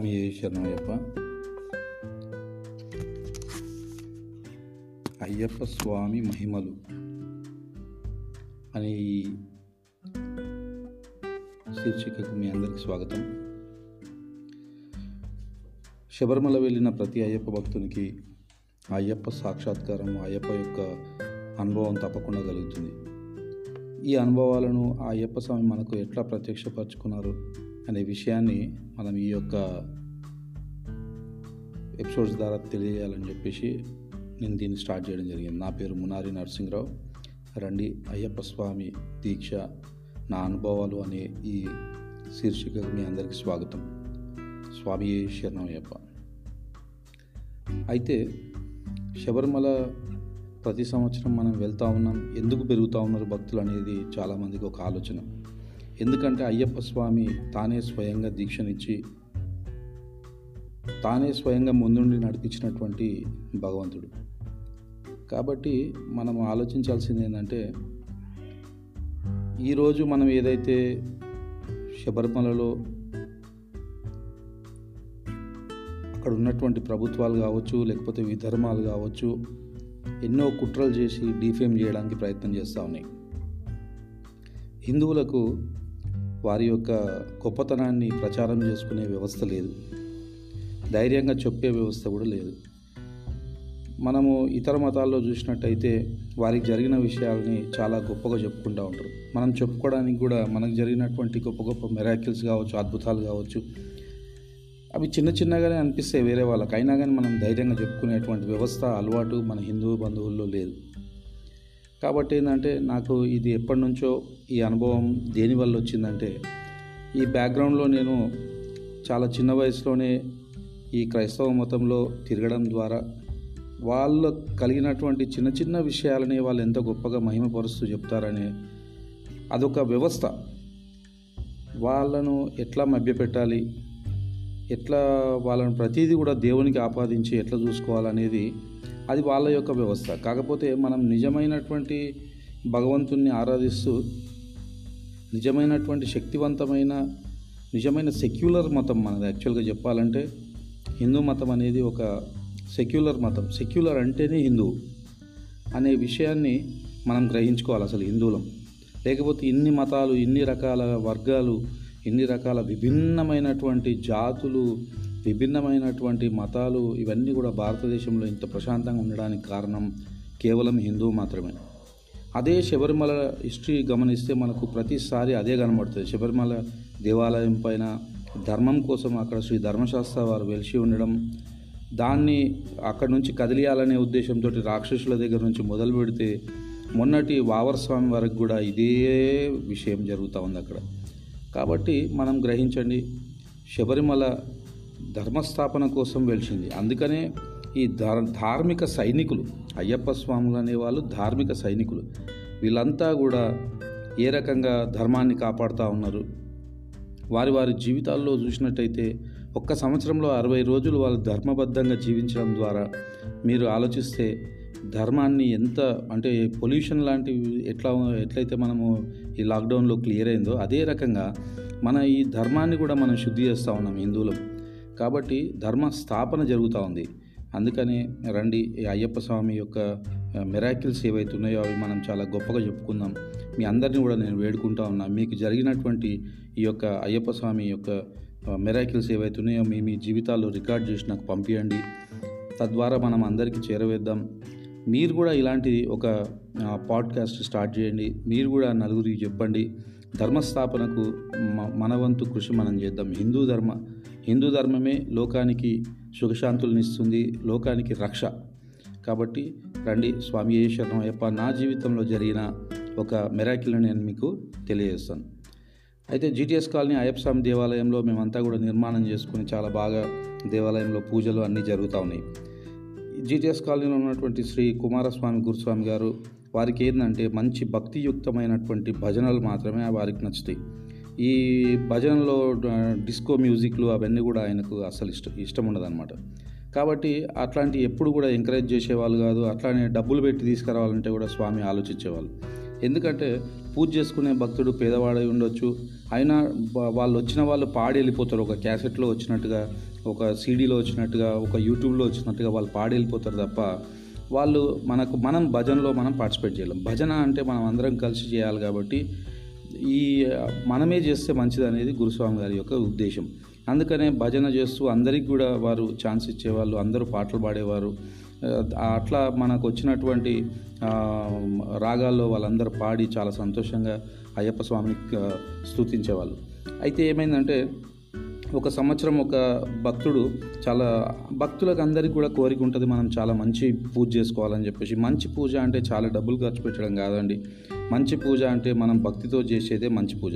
స్వామి శరణయ్యప్ప అయ్యప్ప స్వామి మహిమలు అనే ఈ శీర్షికకు మీ అందరికీ స్వాగతం. శబరిమల వెళ్ళిన ప్రతి అయ్యప్ప భక్తునికి అయ్యప్ప సాక్షాత్కారం అయ్యప్ప యొక్క అనుభవం తప్పకుండా కలుగుతుంది. ఈ అనుభవాలను ఆ అయ్యప్ప స్వామి మనకు ఎట్లా ప్రత్యక్షపరచుకున్నారు? అనే విషయాన్ని మనం ఈ యొక్క ఎపిసోడ్స్ ద్వారా తెలియజేయాలని చెప్పేసి నేను దీన్ని స్టార్ట్ చేయడం జరిగింది. నా పేరు మునారి నరసింహరావు. రండి అయ్యప్ప స్వామి దీక్ష నా అనుభవాలు అనే ఈ శీర్షికకు మీ అందరికీ స్వాగతం. స్వామి శరణయ్యప్ప అయితే శబరిమల ప్రతి సంవత్సరం మనం వెళ్తూ ఉన్నాం. ఎందుకు పెరుగుతూ ఉన్నారు భక్తులు అనేది చాలామందికి ఒక ఆలోచన. ఎందుకంటే అయ్యప్ప స్వామి తానే స్వయంగా దీక్షనిచ్చి తానే స్వయంగా ముందుండి నడిపించినటువంటి భగవంతుడు. కాబట్టి మనం ఆలోచించాల్సింది ఏంటంటే ఈరోజు మనం ఏదైతే శబరిమలలో అక్కడ ఉన్నటువంటి ప్రభుత్వాలు కావచ్చు లేకపోతే విధర్మాలు కావచ్చు ఎన్నో కుట్రలు చేసి డిఫేమ్ చేయడానికి ప్రయత్నం చేస్తూ ఉన్నాయి. హిందువులకు వారి యొక్క గొప్పతనాన్ని ప్రచారం చేసుకునే వ్యవస్థ లేదు. ధైర్యంగా చెప్పే వ్యవస్థ కూడా లేదు. మనము ఇతర మతాల్లో చూసినట్టయితే వారికి జరిగిన విషయాలని చాలా గొప్పగా చెప్పుకుంటూ ఉంటారు. మనం చెప్పుకోవడానికి కూడా మనకు జరిగినటువంటి గొప్ప గొప్ప మెరాకిల్స్ కావచ్చు అద్భుతాలు కావచ్చు అవి చిన్న చిన్నగానే అనిపిస్తాయి వేరే వాళ్ళకి. అయినా కానీ మనం ధైర్యంగా చెప్పుకునేటువంటి వ్యవస్థ అలవాటు మన హిందూ బంధువుల్లో లేదు. కాబట్టి ఏంటంటే నాకు ఇది ఎప్పటి నుంచో ఈ అనుభవం దేనివల్ల వచ్చిందంటే ఈ బ్యాక్గ్రౌండ్లో నేను చాలా చిన్న వయసులోనే ఈ క్రైస్తవ మతంలో తిరగడం ద్వారా వాళ్ళ కలిగినటువంటి చిన్న చిన్న విషయాలని వాళ్ళు ఎంత గొప్పగా మహిమపరుస్తూ చెప్తారని అదొక వ్యవస్థ. వాళ్ళను ఎట్లా మభ్యపెట్టాలి ఎట్లా వాళ్ళను ప్రతిదీ కూడా దేవునికి ఆపాదించి ఎట్లా చూసుకోవాలనేది అది వాళ్ళ యొక్క వ్యవస్థ. కాకపోతే మనం నిజమైనటువంటి భగవంతుణ్ణి ఆరాధిస్తూ నిజమైనటువంటి శక్తివంతమైన నిజమైన సెక్యులర్ మతం మనది యాక్చువల్గా చెప్పాలంటే హిందూ మతం అనేది ఒక సెక్యులర్ మతం. సెక్యులర్ అంటేనే హిందువు అనే విషయాన్ని మనం గ్రహించుకోవాలి అసలు హిందువులం. లేకపోతే ఇన్ని మతాలు ఇన్ని రకాల వర్గాలు ఇన్ని రకాల విభిన్నమైనటువంటి జాతులు విభిన్నమైనటువంటి మతాలు ఇవన్నీ కూడా భారతదేశంలో ఇంత ప్రశాంతంగా ఉండడానికి కారణం కేవలం హిందూ మాత్రమే. అదే శబరిమల హిస్టరీ గమనిస్తే మనకు ప్రతిసారి అదే కనబడుతుంది. శబరిమల దేవాలయం పైన ధర్మం కోసం అక్కడ శ్రీ ధర్మశాస్త్ర వారు వెలిసి ఉండడం దాన్ని అక్కడి నుంచి కదిలియాలనే ఉద్దేశంతో రాక్షసుల దగ్గర నుంచి మొదలు పెడితే మొన్నటి వావర్ స్వామి వరకు కూడా ఇదే విషయం జరుగుతూ ఉంది అక్కడ. కాబట్టి మనం గ్రహించండి శబరిమల ధర్మస్థాపన కోసం వెలిచింది అందుకనే ఈ ధార్ ధార్మిక సైనికులు అయ్యప్ప స్వాములు అనేవాళ్ళు ధార్మిక సైనికులు. వీళ్ళంతా కూడా ఏ రకంగా ధర్మాన్ని కాపాడుతూ ఉన్నారు? వారి వారి జీవితాల్లో చూసినట్టయితే ఒక్క సంవత్సరంలో అరవై రోజులు వాళ్ళు ధర్మబద్ధంగా జీవించడం ద్వారా మీరు ఆలోచిస్తే ధర్మాన్ని ఎంత అంటే పొల్యూషన్ లాంటివి ఎట్లా ఎట్లయితే మనము ఈ లాక్డౌన్లో క్లియర్ అయిందో అదే రకంగా మన ఈ ధర్మాన్ని కూడా మనం శుద్ధి చేస్తూ ఉన్నాం హిందువులం. కాబట్టి ధర్మ స్థాపన జరుగుతూ ఉంది. అందుకని రండి ఈ అయ్యప్ప స్వామి యొక్క మిరాకిల్స్ ఏవైతే ఉన్నాయో అవి మనం చాలా గొప్పగా చెప్పుకుందాం. మీ అందరినీ కూడా నేను వేడుకుంటా ఉన్నా. మీకు జరిగినటువంటి ఈ యొక్క అయ్యప్ప స్వామి యొక్క మిరాకిల్స్ ఏవైతే ఉన్నాయో మీ మీ జీవితాల్లో రికార్డ్ చేసి నాకు పంపించండి తద్వారా మనం అందరికీ చేరవేద్దాం. మీరు కూడా ఇలాంటి ఒక పాడ్కాస్ట్ స్టార్ట్ చేయండి. మీరు కూడా నలుగురికి చెప్పండి. ధర్మస్థాపనకు మనవంతు కృషి మనం చేద్దాం. హిందూ ధర్మ హిందూ ధర్మమే లోకానికి సుఖశాంతులనిస్తుంది లోకానికి రక్ష. కాబట్టి రండి స్వామి ఏ శరణమయ్యప్ప నా జీవితంలో జరిగిన ఒక మెరాకిల్ని నేను మీకు తెలియజేస్తాను. అయితే జీటీఎస్ కాలనీ అయ్యప్ప స్వామి దేవాలయంలో మేమంతా కూడా నిర్మాణం చేసుకుని చాలా బాగా దేవాలయంలో పూజలు అన్నీ జరుగుతూ ఉన్నాయి. జీటీఎస్ కాలనీలో ఉన్నటువంటి శ్రీ కుమారస్వామి గురుస్వామి గారు వారికి ఏంటంటే మంచి భక్తియుక్తమైనటువంటి భజనలు మాత్రమే వారికి నచ్చుతాయి. ఈ భజనలో డిస్కో మ్యూజిక్లు అవన్నీ కూడా ఆయనకు అసలు ఇష్టం ఇష్టం ఉండదన్నమాట. కాబట్టి అట్లాంటి ఎప్పుడు కూడా ఎంకరేజ్ చేసేవాళ్ళు కాదు అట్లానే డబ్బులు పెట్టి తీసుకురావాలంటే కూడా స్వామి ఆలోచించేవాళ్ళు. ఎందుకంటే పూజ చేసుకునే భక్తుడు పేదవాడై ఉండొచ్చు అయినా వాళ్ళు వచ్చిన వాళ్ళు పాడి వెళ్ళిపోతారు. ఒక క్యాసెట్లో వచ్చినట్టుగా ఒక సీడీలో వచ్చినట్టుగా ఒక యూట్యూబ్లో వచ్చినట్టుగా వాళ్ళు పాడి వెళ్ళిపోతారు తప్ప వాళ్ళు మనకు మనం భజనలో మనం పార్టిసిపేట్ చేయలేం. భజన అంటే మనం అందరం కలిసి చేయాలి కాబట్టి ఈ మనమే చేస్తే మంచిది అనేది గురుస్వామి గారి యొక్క ఉద్దేశం. అందుకనే భజన చేస్తూ అందరికి కూడా వారు ఛాన్స్ ఇచ్చేవాళ్ళు అందరూ పాటలు పాడేవారు. అట్లా మనకు వచ్చినటువంటి రాగాల్లో వాళ్ళందరూ పాడి చాలా సంతోషంగా అయ్యప్ప స్వామిని స్థుతించేవాళ్ళు. అయితే ఏమైందంటే ఒక సంవత్సరం ఒక భక్తుడు చాలా భక్తులకు అందరికీ కూడా కోరిక ఉంటుంది మనం చాలా మంచి పూజ చేసుకోవాలని చెప్పేసి. మంచి పూజ అంటే చాలా డబ్బులు ఖర్చు పెట్టడం కాదండి. మంచి పూజ అంటే మనం భక్తితో చేసేదే మంచి పూజ.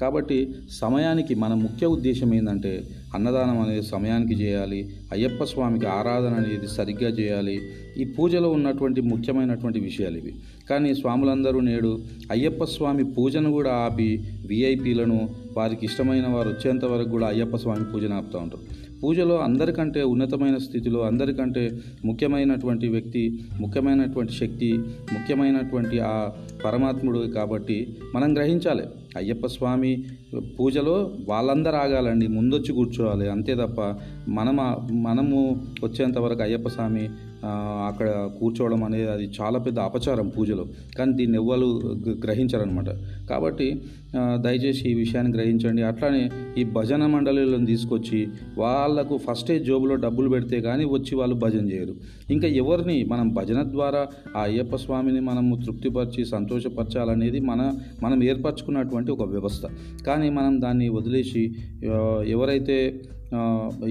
కాబట్టి సమయానికి మన ముఖ్య ఉద్దేశం ఏంటంటే అన్నదానం అనేది సమయానికి చేయాలి అయ్యప్ప స్వామికి ఆరాధన అనేది సరిగ్గా చేయాలి ఈ పూజలో ఉన్నటువంటి ముఖ్యమైనటువంటి విషయాలు ఇవి. కానీ స్వాములందరూ నేడు అయ్యప్ప స్వామి పూజను కూడా ఆపి విఐపీలను వారికి ఇష్టమైన వారు వచ్చేంత వరకు కూడా అయ్యప్ప స్వామి పూజను ఆపుతూ ఉంటారు. పూజలో అందరికంటే ఉన్నతమైన స్థితిలో అందరికంటే ముఖ్యమైనటువంటి వ్యక్తి ముఖ్యమైనటువంటి శక్తి ముఖ్యమైనటువంటి ఆ పరమాత్ముడు కాబట్టి మనం గ్రహించాలి. అయ్యప్ప స్వామి పూజలో వాళ్ళందరూ ఆగాలండి ముందొచ్చి కూర్చోవాలి అంతే తప్ప మనం మనము వచ్చేంత వరకు అయ్యప్ప స్వామి అక్కడ కూర్చోవడం అనేది అది చాలా పెద్ద అపచారం పూజలో. కానీ దీన్ని ఎవ్వరు గ- కాబట్టి దయచేసి ఈ విషయాన్ని గ్రహించండి. అట్లానే ఈ భజన మండలిలను తీసుకొచ్చి వాళ్ళకు ఫస్టే జోబులో డబ్బులు పెడితే కానీ వచ్చి వాళ్ళు భజన చేయరు. ఇంకా ఎవరిని మనం భజన ద్వారా ఆ అయ్యప్ప స్వామిని మనము తృప్తిపరిచి సంతోషపరచాలనేది మన మనం ఏర్పరచుకున్నటువంటి ఒక వ్యవస్థ. కానీ మనం దాన్ని వదిలేసి ఎవరైతే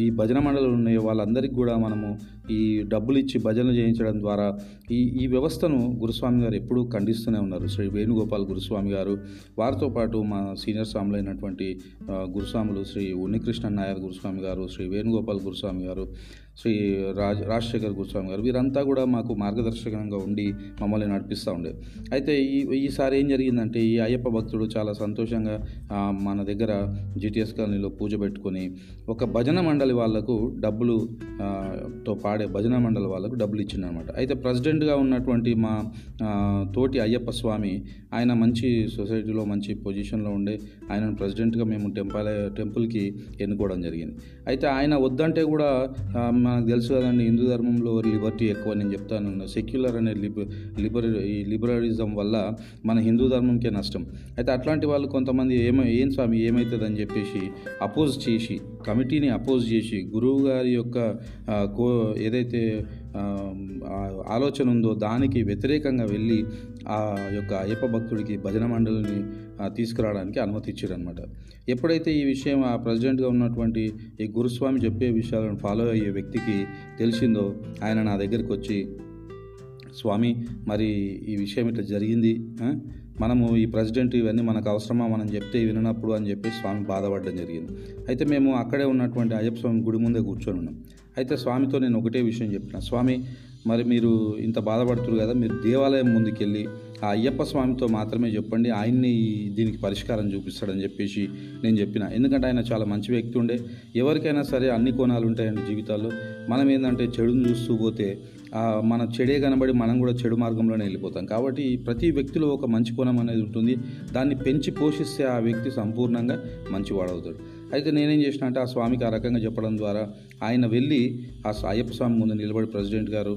ఈ భజన మండలి ఉన్నాయో వాళ్ళందరికీ కూడా మనము ఈ డబ్బులు ఇచ్చి భజనలు చేయించడం ద్వారా ఈ ఈ వ్యవస్థను గురుస్వామి గారు ఎప్పుడూ ఖండిస్తూనే ఉన్నారు. శ్రీ వేణుగోపాల్ గురుస్వామి గారు వారితో పాటు మా సీనియర్ స్వాములు అయినటువంటి గురుస్వాములు శ్రీ ఉన్నికృష్ణ నాయర్ గురుస్వామి గారు శ్రీ వేణుగోపాల్ గురుస్వామి గారు శ్రీ రాజ్ రాజశేఖర్ గురుస్వామి గారు వీరంతా కూడా మాకు మార్గదర్శకంగా ఉండి మమ్మల్ని నడిపిస్తూ ఉండే. అయితే ఈ ఈసారి ఏం జరిగిందంటే ఈ అయ్యప్ప భక్తుడు చాలా సంతోషంగా మన దగ్గర జిటిఎస్ కాలనీలో పూజ పెట్టుకొని ఒక భజన మండలి వాళ్ళకు డబ్బులు తో పాడే భజన మండలి వాళ్ళకు డబ్బులు ఇచ్చిందనమాట అయితే ప్రెసిడెంట్గా ఉన్నటువంటి మా తోటి అయ్యప్ప స్వామి ఆయన మంచి సొసైటీలో మంచి పొజిషన్లో ఉండే ఆయనను ప్రెసిడెంట్గా మేము టెంపుల్ టెంపుల్కి ఎన్నుకోవడం జరిగింది. అయితే ఆయన వద్దంటే కూడా మనకు తెలుసు కదండి హిందూ ధర్మంలో లిబర్టీ ఎక్కువ నేను చెప్తాను. సెక్యులర్ అనే లిబ లిబర ఈ లిబరలిజం వల్ల మన హిందూ ధర్మంకే నష్టం. అయితే అట్లాంటి వాళ్ళు కొంతమంది ఏమై ఏం స్వామి ఏమవుతుందని చెప్పేసి అపోజ్ చేసి కమిటీని అపోజ్ చేసి గురువు గారి యొక్క కో ఏదైతే ఆలోచన ఉందో దానికి వ్యతిరేకంగా వెళ్ళి ఆ యొక్క అయ్యప్ప భక్తుడికి భజన మండలిని తీసుకురావడానికి అనుమతి ఇచ్చారనమాట ఎప్పుడైతే ఈ విషయం ఆ ప్రెసిడెంట్గా ఉన్నటువంటి ఈ గురుస్వామి చెప్పే విషయాలను ఫాలో అయ్యే వ్యక్తికి తెలిసిందో ఆయన నా దగ్గరికి వచ్చి స్వామి మరి ఈ విషయం ఇట్లా జరిగింది మనము ఈ ప్రెసిడెంట్ ఇవన్నీ మనకు అవసరమా? మనం చెప్తే విననప్పుడు అని చెప్పి స్వామి బాధపడడం జరిగింది. అయితే మేము అక్కడే ఉన్నటువంటి అయ్యప్ప స్వామి గుడి ముందే కూర్చొని ఉన్నాం. అయితే స్వామితో నేను ఒకటే విషయం చెప్పిన. స్వామి మరి మీరు ఇంత బాధపడుతున్నారు కదా మీరు దేవాలయం ముందుకెళ్ళి ఆ అయ్యప్ప స్వామితో మాత్రమే చెప్పండి ఆయన్ని దీనికి పరిష్కారం చూపిస్తాడని చెప్పేసి నేను చెప్పిన. ఎందుకంటే ఆయన చాలా మంచి వ్యక్తి ఉండే. ఎవరికైనా సరే అన్ని కోణాలు ఉంటాయండి జీవితాల్లో. మనం ఏంటంటే చెడును చూస్తూ పోతే మన చెడే కనబడి మనం కూడా చెడు మార్గంలోనే వెళ్ళిపోతాం. కాబట్టి ప్రతి వ్యక్తిలో ఒక మంచి కోణం అనేది ఉంటుంది. దాన్ని పెంచి పోషిస్తే ఆ వ్యక్తి సంపూర్ణంగా మంచివాడవుతాడు. అయితే నేనేం చేసిన అంటే ఆ స్వామికి ఆ రకంగా చెప్పడం ద్వారా ఆయన వెళ్ళి ఆ అయ్యప్ప స్వామి ముందు నిలబడి ప్రెసిడెంట్ గారు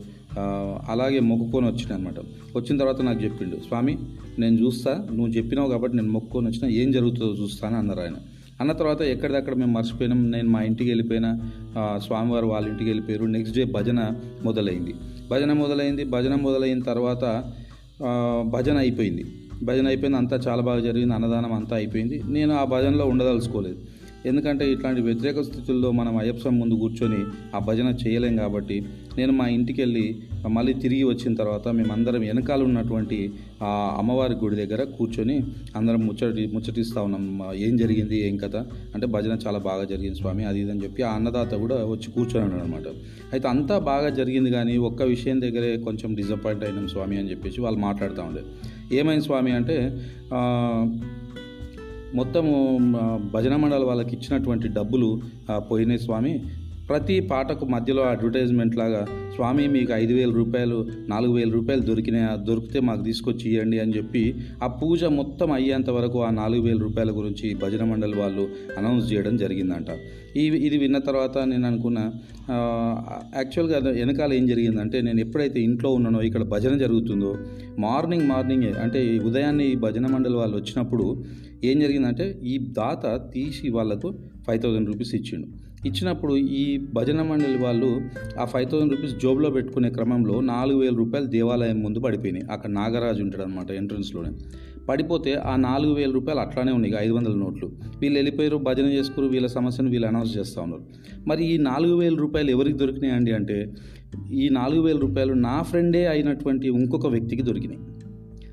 అలాగే మొక్కుకొని వచ్చిన అనమాట వచ్చిన తర్వాత నాకు చెప్పిండు స్వామి నేను చూస్తా నువ్వు చెప్పినావు కాబట్టి నేను మొక్కుకొని వచ్చినా ఏం జరుగుతుందో చూస్తాను అన్నారు ఆయన. అన్న తర్వాత ఎక్కడిదక్కడ మేము మర్చిపోయినాం నేను మా ఇంటికి వెళ్ళిపోయినా స్వామివారు వాళ్ళ ఇంటికి వెళ్ళిపోయారు. నెక్స్ట్ డే భజన మొదలైంది. భజన మొదలైంది భజన మొదలైన తర్వాత భజన అయిపోయింది. భజన అయిపోయింది అంతా చాలా బాగా జరిగింది అన్నదానం అంతా అయిపోయింది. నేను ఆ భజనలో ఉండదలుచుకోలేదు. ఎందుకంటే ఇట్లాంటి వ్యతిరేక స్థితుల్లో మనం అయ్యప్ప ముందు కూర్చొని ఆ భజన చేయలేం కాబట్టి నేను మా ఇంటికి వెళ్ళి మళ్ళీ తిరిగి వచ్చిన తర్వాత మేమందరం వెనకాల ఉన్నటువంటి ఆ అమ్మవారి గుడి దగ్గర కూర్చొని అందరం ముచ్చటి ముచ్చటిస్తూ ఉన్నాం. ఏం జరిగింది ఏం కథ అంటే భజన చాలా బాగా జరిగింది స్వామి అది ఇది అని చెప్పి ఆ అన్నదాత కూడా వచ్చి కూర్చొని ఉన్నాడు అనమాట అయితే అంతా బాగా జరిగింది కానీ ఒక్క విషయం దగ్గరే కొంచెం డిసప్పాయింట్ అయినాం స్వామి అని చెప్పేసి వాళ్ళు మాట్లాడుతూ ఉండే. ఏమైంది స్వామి అంటే మొత్తము భజన మండలి వాళ్ళకి ఇచ్చినటువంటి డబ్బులు పోయినాయి స్వామి. ప్రతి పాటకు మధ్యలో అడ్వర్టైజ్మెంట్ లాగా స్వామి మీకు ఐదు వేల రూపాయలు నాలుగు వేల రూపాయలు దొరికినాయా దొరికితే మాకు తీసుకొచ్చి ఇవ్వండి అని చెప్పి ఆ పూజ మొత్తం అయ్యేంత వరకు ఆ నాలుగు వేల రూపాయల గురించి భజన మండలి వాళ్ళు అనౌన్స్ చేయడం జరిగిందంట. ఈ ఇది విన్న తర్వాత నేను అనుకున్న యాక్చువల్గా వెనకాల ఏం జరిగిందంటే నేను ఎప్పుడైతే ఇంట్లో ఉన్నానో ఇక్కడ భజన జరుగుతుందో మార్నింగ్ మార్నింగే అంటే ఉదయాన్నే ఈ భజన మండలి వాళ్ళు వచ్చినప్పుడు ఏం జరిగిందంటే ఈ దాత తీసి వాళ్ళకు ఫైవ్ థౌజండ్ రూపీస్ ఇచ్చిండు. ఇచ్చినప్పుడు ఈ భజన మండలి వాళ్ళు ఆ ఫైవ్ థౌజండ్ రూపీస్ జోబులో పెట్టుకునే క్రమంలో నాలుగు వేల రూపాయలు దేవాలయం ముందు పడిపోయినాయి. అక్కడ నాగరాజు ఉంటాడు అనమాట ఎంట్రన్స్లోనే పడిపోతే ఆ నాలుగు వేల రూపాయలు అట్లానే ఉన్నాయి ఐదు వందల నోట్లు. వీళ్ళు వెళ్ళిపోయారు భజన చేసుకురు వీళ్ళ సమస్యను వీళ్ళు అనౌన్స్ చేస్తూ ఉన్నారు. మరి ఈ నాలుగు వేల రూపాయలు ఎవరికి దొరికినాయండి అంటే ఈ నాలుగు వేల రూపాయలు నా ఫ్రెండే అయినటువంటి ఇంకొక వ్యక్తికి దొరికినాయి.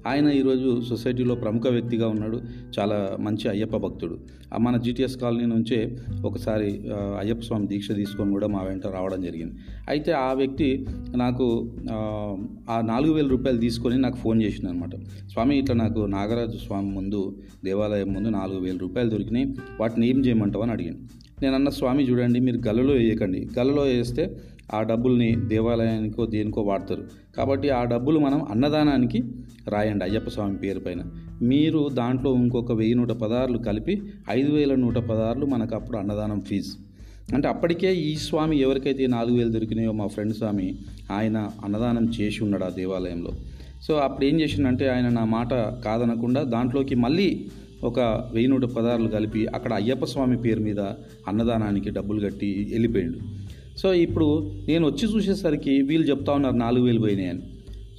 ఆయన ఈరోజు సొసైటీలో ప్రముఖ వ్యక్తిగా ఉన్నాడు. చాలా మంచి అయ్యప్ప భక్తుడు. ఆ మన జీటీఎస్ కాలనీ నుంచే ఒకసారి అయ్యప్ప స్వామి దీక్ష తీసుకొని కూడా మా వెంట రావడం జరిగింది. అయితే ఆ వ్యక్తి నాకు ఆ, నాలుగు వేల రూపాయలు తీసుకొని నాకు ఫోన్ చేసింది అనమాట స్వామి ఇట్లా నాకు నాగరాజు స్వామి ముందు దేవాలయం ముందు నాలుగు వేల రూపాయలు దొరికినాయి. వాటిని ఏం చేయమంటావు? అని అడిగాను నేను అన్న స్వామి చూడండి మీరు గల్లలో వేయకండి. గలలో వేస్తే ఆ డబ్బుల్ని దేవాలయానికో దేనికో వాడతారు. కాబట్టి ఆ డబ్బులు మనం అన్నదానానికి రాయండి అయ్యప్ప స్వామి పేరు పైన. మీరు దాంట్లో ఇంకొక వెయ్యి నూట పదార్లు కలిపి ఐదు వేల నూట పదార్లు మనకు అప్పుడు అన్నదానం ఫీజు. అంటే అప్పటికే ఈ స్వామి ఎవరికైతే నాలుగు వేలు దొరికినాయో మా ఫ్రెండ్ స్వామి ఆయన అన్నదానం చేసి ఉన్నాడు ఆ దేవాలయంలో. సో అప్పుడు ఏం చేసిండంటే ఆయన నా మాట కాదనకుండా దాంట్లోకి మళ్ళీ ఒక వెయ్యి నూట పదార్లు కలిపి అక్కడ అయ్యప్ప స్వామి పేరు మీద అన్నదానానికి డబ్బులు కట్టి వెళ్ళిపోయాడు. సో ఇప్పుడు నేను వచ్చి చూసేసరికి వీళ్ళు చెప్తా ఉన్నారు నాలుగు వేలు పోయినాయని.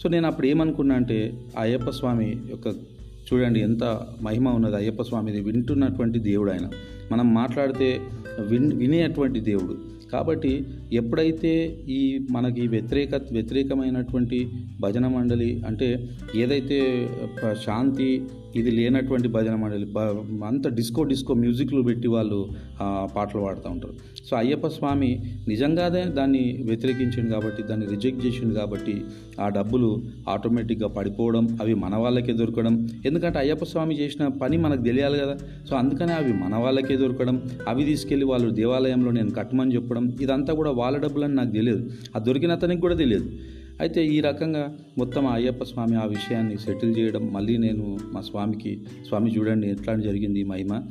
సో నేను అప్పుడు ఏమనుకున్నా అంటే అయ్యప్ప స్వామి యొక్క చూడండి ఎంత మహిమ ఉన్నది అయ్యప్ప స్వామిది. వింటున్నటువంటి దేవుడు ఆయన. మనం మాట్లాడితే విన్ వినేటువంటి దేవుడు. కాబట్టి ఎప్పుడైతే ఈ మనకి వ్యతిరేక వ్యతిరేకమైనటువంటి భజన మండలి అంటే ఏదైతే శాంతి ఇది లేనటువంటి భజన మండలి. అంత డిస్కో డిస్కో మ్యూజిక్లు పెట్టి వాళ్ళు పాటలు పాడుతూ ఉంటారు. సో అయ్యప్ప స్వామి నిజంగానే దాన్ని వ్యతిరేకించింది కాబట్టి దాన్ని రిజెక్ట్ చేసిండు కాబట్టి ఆ డబ్బులు ఆటోమేటిక్గా పడిపోవడం అవి మన వాళ్ళకే దొరకడం. ఎందుకంటే అయ్యప్ప స్వామి చేసిన పని మనకు తెలియాలి కదా. సో అందుకనే అవి మన వాళ్ళకే దొరకడం. అవి తీసుకెళ్ళి వాళ్ళు దేవాలయంలో నేను కట్టమని చెప్పడం ఇదంతా కూడా వాళ్ళ డబ్బులని నాకు తెలియదు. ఆ దొరికిన అతనికి కూడా తెలియదు. అయితే ఈ రకంగా మొత్తం అయ్యప్ప స్వామి ఆ విషయాన్ని సెటిల్ చేయడం మళ్ళీ నేను మా స్వామికి స్వామి చూడండి ఎట్లా జరిగింది ఈ మహిమ.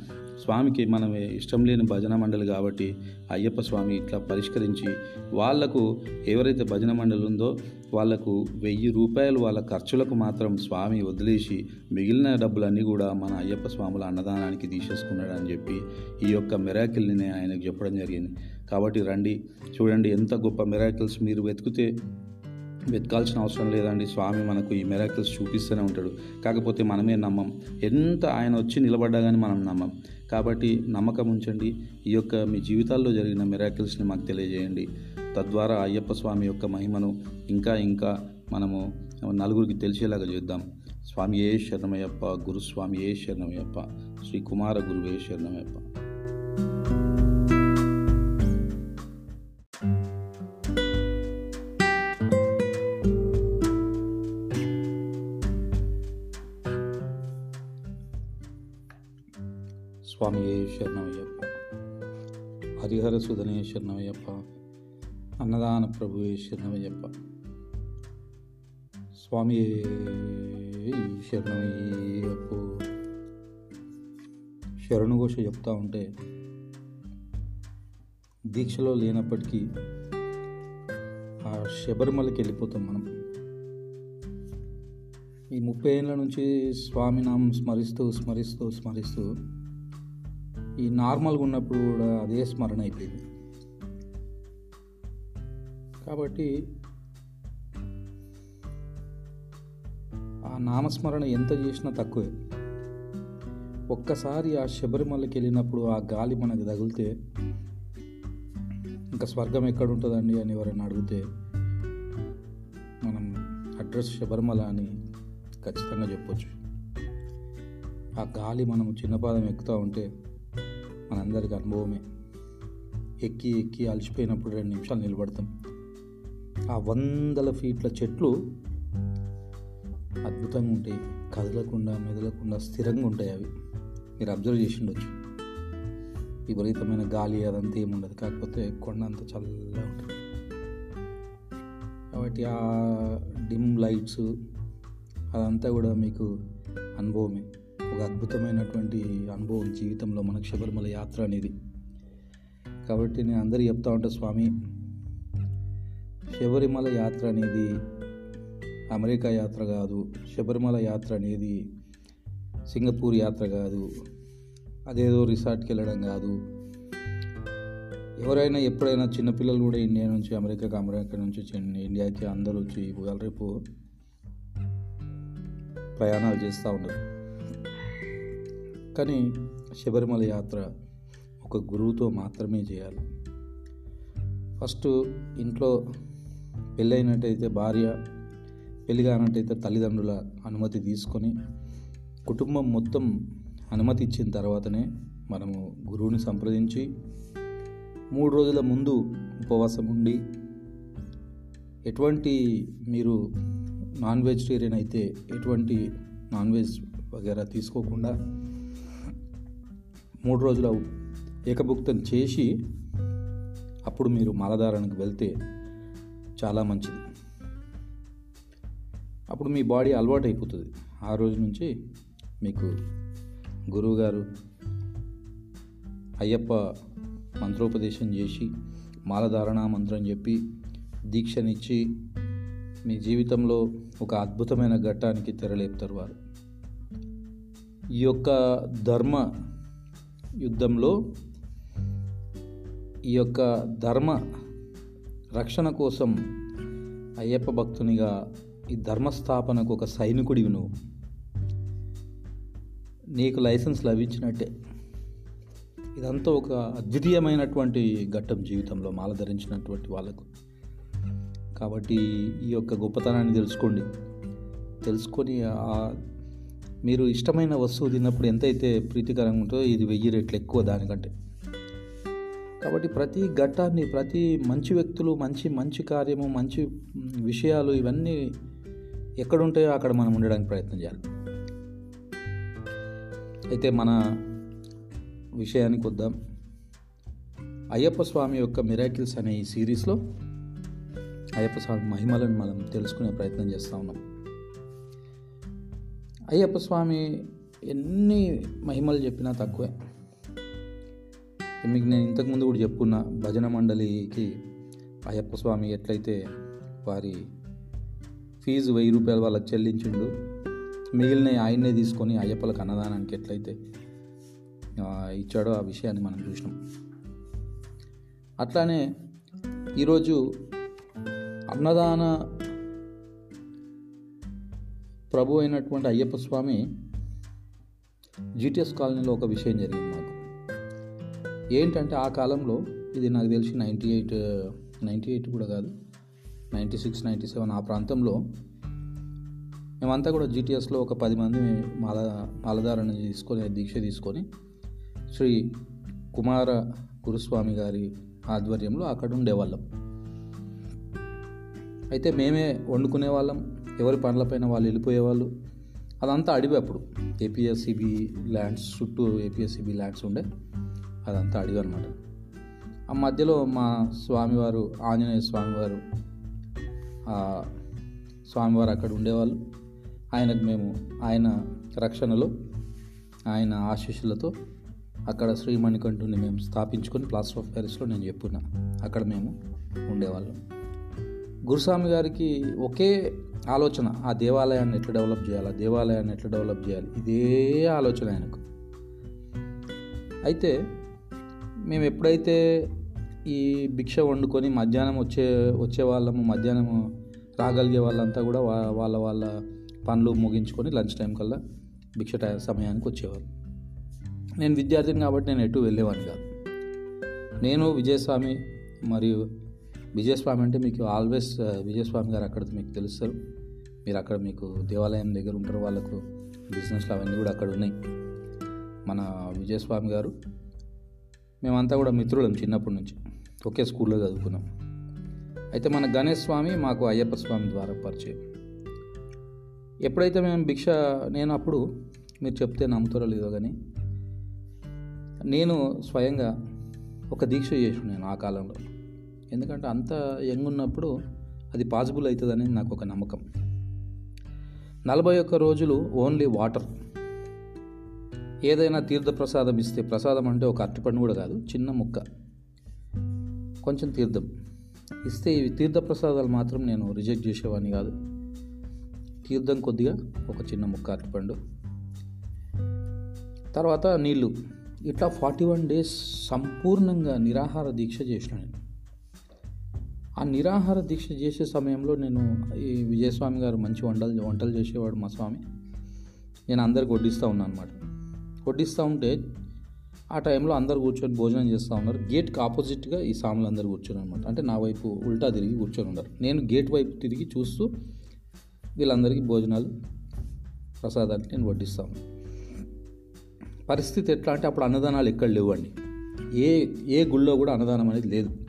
స్వామికి మనం ఇష్టం లేని భజన మండలి కాబట్టి అయ్యప్ప స్వామి ఇట్లా పరిష్కరించి వాళ్ళకు ఎవరైతే భజన మండలి ఉందో వాళ్ళకు వెయ్యి రూపాయలు వాళ్ళ ఖర్చులకు మాత్రం స్వామి వదిలేసి మిగిలిన డబ్బులన్నీ కూడా మన అయ్యప్ప స్వాముల అన్నదానానికి తీసేసుకున్నాడు అని చెప్పి ఈ యొక్క మిరాకిల్ని ఆయనకు చెప్పడం జరిగింది. కాబట్టి రండి చూడండి ఎంత గొప్ప మిరాకిల్స్ మీరు వెతికితే వెతకాల్సిన అవసరం లేదండి. స్వామి మనకు ఈ మెరాకిల్స్ చూపిస్తూనే ఉంటాడు. కాకపోతే మనమే నమ్మం. ఎంత ఆయన వచ్చి నిలబడ్డా కానీ మనం నమ్మం. కాబట్టి నమ్మకం ఉంచండి. ఈ యొక్క మీ జీవితాల్లో జరిగిన మెరాకిల్స్ని మాకు తెలియజేయండి. తద్వారా అయ్యప్ప స్వామి యొక్క మహిమను ఇంకా ఇంకా మనము నలుగురికి తెలిసేలాగా చేద్దాం. స్వామి ఏ శరణమయ్యప్ప? గురుస్వామి ఏ శరణమయ్యప్ప? శ్రీ కుమార గురువే శరణమయ్యప్ప. శరణమయ్యప్ప. హరిహర సుధనే శరణమయ్యప్ప. అన్నదాన ప్రభువే శరణమయ్యప్ప. స్వామియే శరణమయ్యప్ప. శరణుఘోష చెప్తా ఉంటే దీక్షలో లేనప్పటికీ ఆ శబరిమలకి వెళ్ళిపోతాం మనం. ఈ ముప్పై ఏళ్ళ నుంచి స్వామినామం స్మరిస్తూ స్మరిస్తూ స్మరిస్తూ ఈ నార్మల్గా ఉన్నప్పుడు కూడా అదే స్మరణ అయిపోయింది. కాబట్టి ఆ నామస్మరణ ఎంత చేసినా తక్కువే. ఒక్కసారి ఆ శబరిమలకి వెళ్ళినప్పుడు ఆ గాలి మనకు తగిలితే ఇంకా స్వర్గం ఎక్కడ ఉంటుందండి అని ఎవరైనా అడిగితే మనం అడ్రస్ శబరిమల అని ఖచ్చితంగా చెప్పొచ్చు. ఆ గాలి మనం చిన్నపాదం ఎక్కుతూ ఉంటే మనందరికి అనుభవమే. ఎక్కి ఎక్కి అలసిపోయినప్పుడు రెండు నిమిషాలు నిలబడతాం. ఆ వందల ఫీట్ల చెట్లు అద్భుతంగా ఉంటాయి. కదలకుండా మెదలకుండా స్థిరంగా ఉంటాయి అవి. మీరు అబ్జర్వ్ చేసి ఉండొచ్చు. విపరీతమైన గాలి అదంతా ఏముండదు కాకపోతే కొండ అంతా చల్లగా ఉంటుంది. కాబట్టి ఆ డిమ్ లైట్స్ అదంతా కూడా మీకు అనుభవమే. ఒక అద్భుతమైనటువంటి అనుభవం జీవితంలో మనకు శబరిమల యాత్ర అనేది. కాబట్టి నేను అందరూ చెప్తా ఉంటా స్వామి శబరిమల యాత్ర అనేది అమెరికా యాత్ర కాదు శబరిమల యాత్ర అనేది సింగపూర్ యాత్ర కాదు అదేదో రిసార్ట్కి వెళ్ళడం కాదు. ఎవరైనా ఎప్పుడైనా చిన్నపిల్లలు కూడా ఇండియా నుంచి అమెరికాకి అమెరికా నుంచి ఇండియాకి అందరూ వచ్చి ఇవాళ రేపు ప్రయాణాలు చేస్తూ ఉన్నారు కానీ శబరిమల యాత్ర ఒక గురువుతో మాత్రమే చేయాలి. ఫస్ట్ ఇంట్లో పెళ్ళైనట్టయితే భార్య పెళ్ళి కానట్టయితే తల్లిదండ్రుల అనుమతి తీసుకొని కుటుంబం మొత్తం అనుమతి ఇచ్చిన తర్వాతనే మనము గురువుని సంప్రదించి మూడు రోజుల ముందు ఉపవాసం ఉండి ఎటువంటి మీరు నాన్ వెజిటేరియన్ అయితే ఎటువంటి నాన్ వెజ్ వగేరా తీసుకోకుండా మూడు రోజుల ఏకభుక్తం చేసి అప్పుడు మీరు మాలధారణకు వెళ్తే చాలా మంచిది. అప్పుడు మీ బాడీ అలవాటు అయిపోతుంది ఆ రోజు నుంచి మీకు గురువుగారు అయ్యప్ప మంత్రోపదేశం చేసి మాలధారణ మంత్రం చెప్పి దీక్షనిచ్చి మీ జీవితంలో ఒక అద్భుతమైన ఘట్టానికి తెరలేపుతారు వారు. ఈ యొక్క ధర్మ యుద్ధంలో ఈ యొక్క ధర్మ రక్షణ కోసం అయ్యప్ప భక్తునిగా ఈ ధర్మస్థాపనకు ఒక సైనికుడివి నువ్వు నీకు లైసెన్స్ లభించినట్టే. ఇదంతా ఒక అద్వితీయమైనటువంటి ఘట్టం జీవితంలో మాల ధరించినటువంటి వాళ్ళకు. కాబట్టి ఈ యొక్క గొప్పతనాన్ని తెలుసుకోండి. తెలుసుకొని ఆ- మీరు ఇష్టమైన వస్తువు తిన్నప్పుడు ఎంతైతే ప్రీతికరంగా ఉంటుందో ఇది వెయ్యి రెట్లు ఎక్కువ దానికంటే. కాబట్టి ప్రతి ఘట్టాన్ని ప్రతి మంచి వ్యక్తులు మంచి మంచి కార్యము మంచి విషయాలు ఇవన్నీ ఎక్కడుంటాయో అక్కడ మనం ఉండడానికి ప్రయత్నం చేయాలి. అయితే మన విషయానికి వద్దాం. అయ్యప్ప స్వామి యొక్క మిరాకిల్స్ అనే ఈ సిరీస్లో అయ్యప్ప స్వామి మహిమలను మనం తెలుసుకునే ప్రయత్నం చేస్తూ ఉన్నాం. అయ్యప్ప స్వామి ఎన్ని మహిమలు చెప్పినా తక్కువే. మీకు నేను ఇంతకుముందు కూడా చెప్పుకున్న భజన మండలికి అయ్యప్ప స్వామి ఎట్లయితే వారి ఫీజు వెయ్యి రూపాయలు వాళ్ళకి చెల్లించిండు మిగిలిన ఆయన్నే తీసుకొని అయ్యప్పలకు అన్నదానానికి ఎట్లయితే ఇచ్చాడో ఆ విషయాన్ని మనం చూసినాం. అట్లానే ఈరోజు అన్నదాన ప్రభు అయినటువంటి అయ్యప్ప స్వామి జీటీఎస్ కాలనీలో ఒక విషయం జరిగింది మాకు. ఏంటంటే ఆ కాలంలో ఇది నాకు తెలిసి నైంటీ ఎయిట్ నైంటీ ఎయిట్ కూడా కాదు నైంటీ సిక్స్ నైంటీ సెవెన్ ఆ ప్రాంతంలో మేమంతా కూడా జీటీఎస్లో ఒక పది మంది మాల మాలధారణ తీసుకొని దీక్ష తీసుకొని శ్రీ కుమార గురుస్వామి గారి ఆధ్వర్యంలో అక్కడ ఉండేవాళ్ళం. అయితే మేమే వండుకునే వాళ్ళం ఎవరి పనులపైన వాళ్ళు వెళ్ళిపోయేవాళ్ళు? అదంతా అడవి అప్పుడు. ఏపీఎస్సిబి ల్యాండ్స్ చుట్టూ ఏపీఎస్సిబి ల్యాండ్స్ ఉండే. అదంతా అడవి అనమాట ఆ మధ్యలో మా స్వామివారు ఆంజనేయ స్వామివారు స్వామివారు అక్కడ ఉండేవాళ్ళు. ఆయనకు మేము ఆయన రక్షణలో ఆయన ఆశీస్సులతో అక్కడ శ్రీమణికంఠుని మేము స్థాపించుకొని ప్లాస్టర్ ఆఫ్ ప్యారిస్లో నేను చెప్పున్నా. అక్కడ మేము ఉండేవాళ్ళం. గురుస్వామి గారికి ఒకే ఆలోచన ఆ దేవాలయాన్ని ఎట్లా డెవలప్ చేయాలి ఆ దేవాలయాన్ని ఎట్లా డెవలప్ చేయాలి ఇదే ఆలోచన ఆయనకు. అయితే మేము ఎప్పుడైతే ఈ భిక్ష వండుకొని మధ్యాహ్నం వచ్చే వచ్చే వాళ్ళము మధ్యాహ్నం రాగలిగే వాళ్ళంతా కూడా వా- వాళ్ళ వాళ్ళ పనులు ముగించుకొని లంచ్ టైం కల్లా భిక్ష టైం సమయానికి వచ్చేవారు. నేను విద్యార్థిని కాబట్టి నేను ఎటు వెళ్ళేవాడిని కాదు. నేను విజయస్వామి మరియు విజయస్వామి అంటే మీకు ఆల్వేస్ విజయస్వామి గారు అక్కడ మీకు తెలుస్తారు. మీరు అక్కడ మీకు దేవాలయం దగ్గర ఉంటారు వాళ్ళకు బిజినెస్లు అవన్నీ కూడా అక్కడ ఉన్నాయి. మన విజయస్వామి గారు మేమంతా కూడా మిత్రులం చిన్నప్పటి నుంచి. ఒకే స్కూల్లో చదువుకున్నాం. అయితే మన గణేష్ స్వామి మాకు అయ్యప్ప స్వామి ద్వారా పరిచయం. ఎప్పుడైతే మేము భిక్ష నేను అప్పుడు మీరు చెప్తే నమ్ముతారో లేదో కానీ నేను స్వయంగా ఒక దీక్ష చేసినాను ఆ కాలంలో ఎందుకంటే అంత యంగ్ ఉన్నప్పుడు అది పాసిబుల్ అవుతుందని నాకు ఒక నమ్మకం. నలభై ఒక్క రోజులు ఓన్లీ వాటర్. ఏదైనా తీర్థ ప్రసాదం ఇస్తే ప్రసాదం అంటే ఒక అరటిపండు కూడా కాదు చిన్న ముక్క. కొంచెం తీర్థం. ఇస్తే ఇవి తీర్థ ప్రసాదాలు మాత్రం నేను రిజెక్ట్ చేసేవాడిని కాదు. తీర్థం కొద్దిగా ఒక చిన్న ముక్క అరటిపండు. తర్వాత నీళ్ళు ఇట్లా ఫార్టీ వన్ డేస్ సంపూర్ణంగా నిరాహార దీక్ష చేసిన నేను. ఆ నిరాహార దీక్ష చేసే సమయంలో నేను ఈ విజయస్వామి గారు మంచి వంటలు వంటలు చేసేవాడు మా స్వామి. నేను అందరికి వడ్డిస్తూ ఉన్నాను అనమాట వడ్డిస్తూ ఉంటే ఆ టైంలో అందరు కూర్చొని భోజనం చేస్తూ ఉన్నారు. గేట్కి ఆపోజిట్గా ఈ సాములు అందరు కూర్చొని అనమాట అంటే నా వైపు ఉల్టా తిరిగి కూర్చొని ఉన్నారు. నేను గేట్ వైపు తిరిగి చూస్తూ వీళ్ళందరికీ భోజనాలు ప్రసాదాన్ని నేను వడ్డిస్తాను పరిస్థితి ఎట్లా అంటే అప్పుడు అన్నదానాలు ఎక్కడ లేవండి. ఏ ఏ గుళ్ళో కూడా అన్నదానం అనేది లేదు.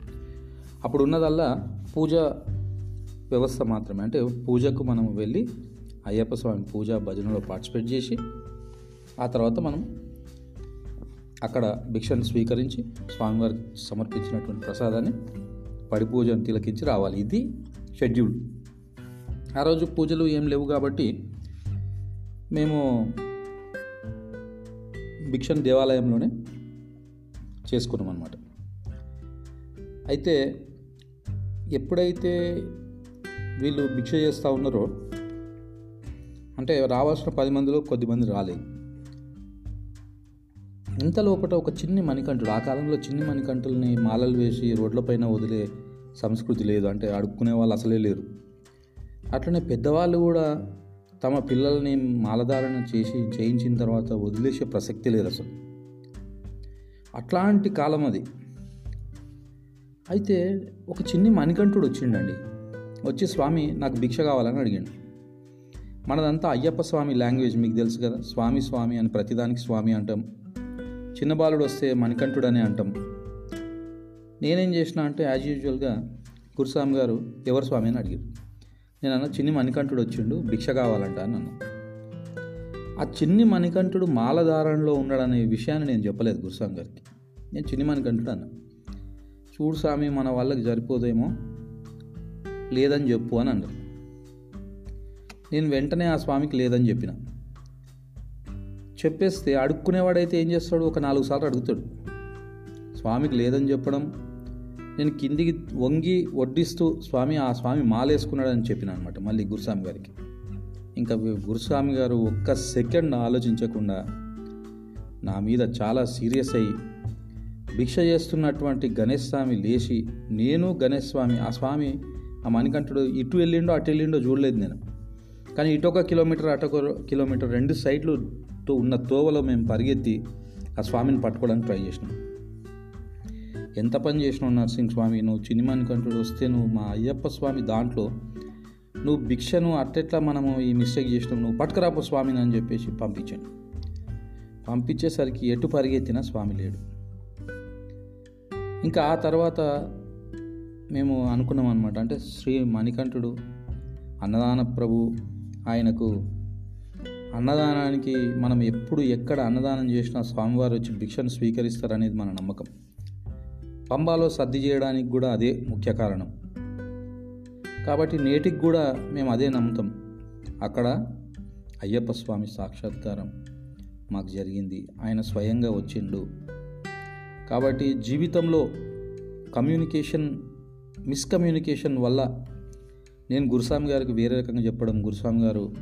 అప్పుడు ఉన్నదల్లా పూజ వ్యవస్థ మాత్రమే. అంటే పూజకు మనం వెళ్ళి అయ్యప్ప స్వామి పూజ భజనలో పార్టిసిపేట్ చేసి ఆ తర్వాత మనం అక్కడ భిక్షను స్వీకరించి స్వామివారికి సమర్పించినటువంటి ప్రసాదాన్ని పడి పూజను తిలకించి రావాలి. ఇది షెడ్యూల్. ఆ రోజు పూజలు ఏం లేవు కాబట్టి మేము భిక్షన్ దేవాలయంలోనే చేసుకున్నాం అనమాట అయితే ఎప్పుడైతే వీళ్ళు భిక్ష చేస్తూ ఉన్నారో అంటే రావాల్సిన పది మందిలో కొద్దిమంది రాలేదు. ఇంత లోపల ఒక చిన్ని మణికంఠుడు ఆ కాలంలో చిన్ని మణికంఠుల్ని మాలలు వేసి రోడ్లపైన వదిలే సంస్కృతి లేదు. అంటే అడుక్కునే వాళ్ళు అసలే లేరు. అట్లనే పెద్దవాళ్ళు కూడా తమ పిల్లల్ని మాలధారణ చేసి చేయించిన తర్వాత వదిలేసే ప్రసక్తి లేదు అసలు. అట్లాంటి కాలం అది. అయితే ఒక చిన్ని మణికంఠుడు వచ్చిండండి. వచ్చి స్వామి నాకు భిక్ష కావాలని అడిగాడు. మనదంతా అయ్యప్ప స్వామి లాంగ్వేజ్ మీకు తెలుసు కదా. స్వామి స్వామి అని ప్రతిదానికి స్వామి అంటాం. చిన్న బాలుడు వస్తే మణికంఠుడు అని అంటాం. నేనేం చేసిన అంటే యాజ్ యూజువల్గా గురుస్వామి గారు ఎవరు స్వామి అని అడిగారు. నేను అన్న చిన్ని మణికంఠుడు వచ్చిండు భిక్ష కావాలంట అని అన్నా. ఆ చిన్ని మణికంఠుడు మాలధారణలో ఉన్నాడనే విషయాన్ని నేను చెప్పలేదు గురుస్వామి గారికి. నేను చిన్ని మణికంఠుడు అన్న. చూడు స్వామి మన వాళ్ళకి సరిపోదేమో? లేదని చెప్పు అని అన్నారు నేను వెంటనే ఆ స్వామికి లేదని చెప్పిన. చెప్పేస్తే అడుక్కునేవాడైతే ఏం చేస్తాడు? ఒక నాలుగు సార్లు అడుగుతాడు. స్వామికి లేదని చెప్పడం నేను కిందికి వంగి వడ్డిస్తూ స్వామి ఆ స్వామి మాలేసుకున్నాడని చెప్పిన అనమాట మళ్ళీ గురుస్వామి గారికి. ఇంకా గురుస్వామి గారు ఒక్క సెకండ్ ఆలోచించకుండా నా మీద చాలా సీరియస్ అయ్యి భిక్ష చేస్తున్నటువంటి గణేష్ స్వామి లేచి నేను గణేష్ స్వామి ఆ స్వామి ఆ మణికంఠుడు ఇటు వెళ్ళిండో అటు వెళ్ళిండో చూడలేదు నేను. కానీ ఇటు ఒక కిలోమీటర్ అటు ఒక కిలోమీటర్ రెండు సైడ్లు ఉన్న తోవలో మేము పరిగెత్తి ఆ స్వామిని పట్టుకోవడానికి ట్రై చేసినాం. ఎంత పని చేసినావు నరసింహ స్వామి? నువ్వు చినిమణికంఠుడు వస్తే నువ్వు మా అయ్యప్ప స్వామి దాంట్లో నువ్వు భిక్షను అట్టెట్లా మనము ఈ మిస్టేక్ చేసినావు నువ్వు పట్టుకురాపో స్వామిని అని చెప్పేసి పంపించాను పంపించేసరికి ఎటు పరిగెత్తినా స్వామి లేడు. ఇంకా ఆ తర్వాత మేము అనుకున్నాం అనమాట అంటే శ్రీ మణికంఠుడు అన్నదాన ప్రభు ఆయనకు అన్నదానానికి మనం ఎప్పుడు ఎక్కడ అన్నదానం చేసినా స్వామివారు వచ్చి భిక్షను స్వీకరిస్తారనేది మన నమ్మకం. పంబాలో సర్ది చేయడానికి కూడా అదే ముఖ్య కారణం. కాబట్టి నేటికి కూడా మేము అదే నమ్ముతాం. అక్కడ అయ్యప్ప స్వామి సాక్షాత్కారం మాకు జరిగింది. ఆయన స్వయంగా వచ్చిండు. కాబట్టి జీవితంలో కమ్యూనికేషన్ మిస్కమ్యూనికేషన్ వల్ల నేను గురుస్వామి గారికి వేరే రకంగా చెప్పడం గురుస్వామి గారు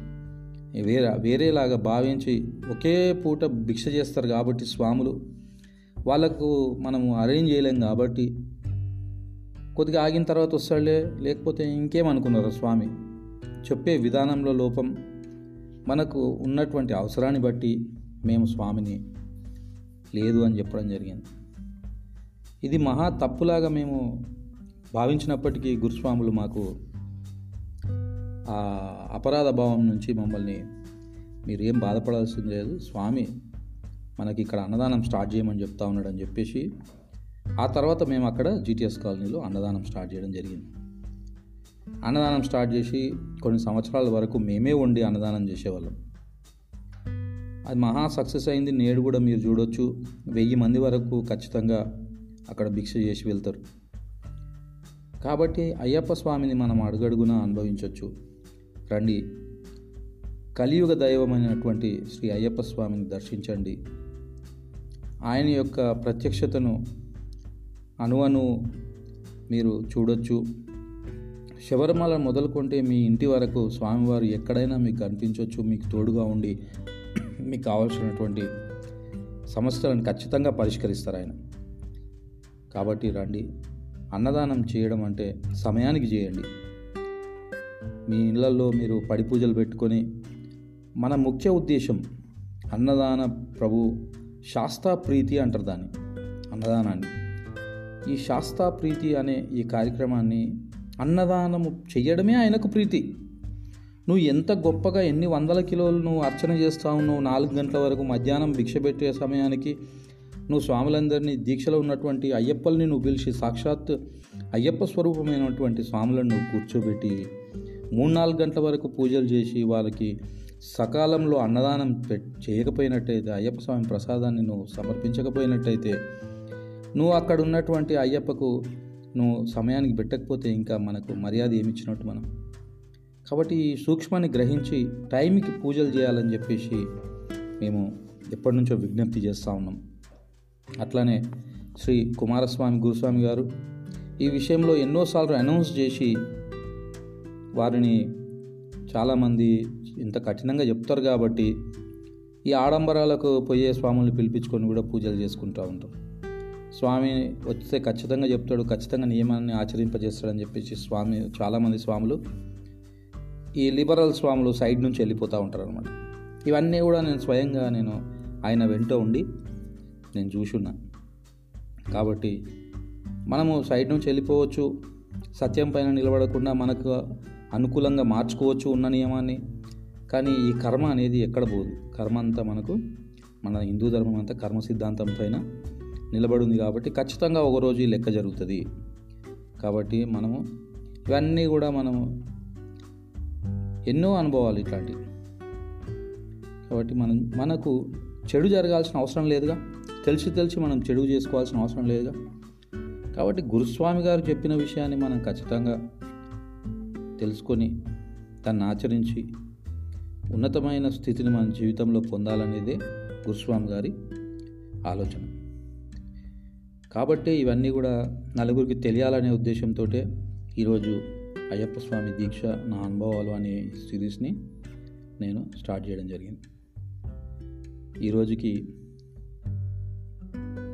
వేరే వేరేలాగా భావించి ఒకే పూట భిక్ష చేస్తారు కాబట్టి స్వాములు వాళ్ళకు మనము అరేంజ్ చేయలేం కాబట్టి కొద్దిగా ఆగిన తర్వాత వస్తాడులే లేకపోతే ఇంకేమనుకున్నారు స్వామి? చెప్పే విధానంలో లోపం మనకు ఉన్నటువంటి అవసరాన్ని బట్టి మేము స్వామిని లేదు అని చెప్పడం జరిగింది. ఇది మహా తప్పులాగా మేము భావించినప్పటికీ గురుస్వాములు మాకు ఆ అపరాధ భావం నుంచి మమ్మల్ని మీరు ఏం బాధపడాల్సింది లేదు. స్వామి మనకి ఇక్కడ అన్నదానం స్టార్ట్ చేయమని చెప్తా ఉన్నాడని చెప్పేసి ఆ తర్వాత మేము అక్కడ జీటీఎస్ కాలనీలో అన్నదానం స్టార్ట్ చేయడం జరిగింది. అన్నదానం స్టార్ట్ చేసి కొన్ని సంవత్సరాల వరకు మేమే వండి అన్నదానం చేసేవాళ్ళం. అది మహా సక్సెస్ అయింది. నేడు కూడా మీరు చూడొచ్చు. వెయ్యి మంది వరకు ఖచ్చితంగా అక్కడ భిక్ష చేసి వెళ్తారు. కాబట్టి అయ్యప్ప స్వామిని మనం అడుగడుగున అనుభవించవచ్చు రండి. కలియుగ దైవమైనటువంటి శ్రీ అయ్యప్ప స్వామిని దర్శించండి. ఆయన యొక్క ప్రత్యక్షతను అణువను మీరు చూడొచ్చు. శబరిమల మొదలుకుంటే మీ ఇంటి వరకు స్వామివారు ఎక్కడైనా మీకు కనిపించవచ్చు మీకు తోడుగా ఉండి మీకు కావాల్సినటువంటి సమస్యలను ఖచ్చితంగా పరిష్కరిస్తారు ఆయన. కాబట్టి రండి. అన్నదానం చేయడం అంటే సమయానికి చేయండి. మీ ఇళ్ళల్లో మీరు పడి పూజలు పెట్టుకొని మన ముఖ్య ఉద్దేశం అన్నదాన ప్రభు శాస్తా ప్రీతి అంటారు దాన్ని అన్నదానాన్ని. ఈ శాస్తా ప్రీతి అనే ఈ కార్యక్రమాన్ని అన్నదానము చేయడమే ఆయనకు ప్రీతి. నువ్వు ఎంత గొప్పగా ఎన్ని వందల కిలోలు నువ్వు అర్చన చేస్తావు నువ్వు నాలుగు గంటల వరకు మధ్యాహ్నం భిక్ష పెట్టే సమయానికి నువ్వు స్వాములందరినీ దీక్షలో ఉన్నటువంటి అయ్యప్పల్ని నువ్వు పిలిచి సాక్షాత్ అయ్యప్ప స్వరూపమైనటువంటి స్వాములను నువ్వు కూర్చోబెట్టి మూడు నాలుగు గంటల వరకు పూజలు చేసి వాళ్ళకి సకాలంలో అన్నదానం చేయకపోయినట్టయితే అయ్యప్ప స్వామి ప్రసాదాన్ని నువ్వు సమర్పించకపోయినట్టయితే నువ్వు అక్కడ ఉన్నటువంటి అయ్యప్పకు నువ్వు సమయానికి పెట్టకపోతే ఇంకా మనకు మర్యాద ఏమిచ్చినట్టు మనం. కాబట్టి ఈ సూక్ష్మాన్ని గ్రహించి టైంకి పూజలు చేయాలని చెప్పేసి మేము ఎప్పటి నుంచో విజ్ఞప్తి చేస్తూ ఉన్నాం. అట్లనే శ్రీ కుమారస్వామి గురుస్వామి గారు ఈ విషయంలో ఎన్నోసార్లు అనౌన్స్ చేసి వారిని చాలామంది ఇంత కఠినంగా చెప్తారు కాబట్టి ఈ ఆడంబరాలకు పోయే స్వాముల్ని పిలిపించుకొని కూడా పూజలు చేసుకుంటూ ఉంటాం. స్వామి వస్తే ఖచ్చితంగా చెప్తాడు ఖచ్చితంగా నియమాన్ని ఆచరింపజేస్తాడని చెప్పేసి స్వామి చాలామంది స్వాములు ఈ లిబరల్ స్వాములు సైడ్ నుంచి వెళ్ళిపోతూ ఉంటారు అనమాట ఇవన్నీ కూడా నేను స్వయంగా నేను ఆయన వెంట ఉండి నేను చూసున్నా కాబట్టి మనము సైడ్ నుంచి వెళ్ళిపోవచ్చు. సత్యం పైన నిలబడకుండా మనకు అనుకూలంగా మార్చుకోవచ్చు ఉన్న నియమాన్ని. కానీ ఈ కర్మ అనేది ఎక్కడ పోదు. కర్మ అంతా మనకు మన హిందూ ధర్మం అంతా కర్మ సిద్ధాంతం పైన నిలబడింది కాబట్టి ఖచ్చితంగా ఒకరోజు ఈ లెక్క జరుగుతుంది. కాబట్టి మనము ఇవన్నీ కూడా మనము ఎన్నో అనుభవాలు ఇట్లాంటివి. కాబట్టి మనం మనకు చెడు జరగాల్సిన అవసరం లేదుగా. తెలిసి తెలిసి మనం చెడు చేసుకోవాల్సిన అవసరం లేదుగా కాబట్టి గురుస్వామి గారు చెప్పిన విషయాన్ని మనం ఖచ్చితంగా తెలుసుకొని దాన్ని ఆచరించి ఉన్నతమైన స్థితిని మన జీవితంలో పొందాలనేదే గురుస్వామి గారి ఆలోచన. కాబట్టి ఇవన్నీ కూడా నలుగురికి తెలియాలనే ఉద్దేశంతో ఈరోజు అయ్యప్ప స్వామి దీక్ష నా అనుభవాలు అనే సిరీస్ని నేను స్టార్ట్ చేయడం జరిగింది. ఈరోజుకి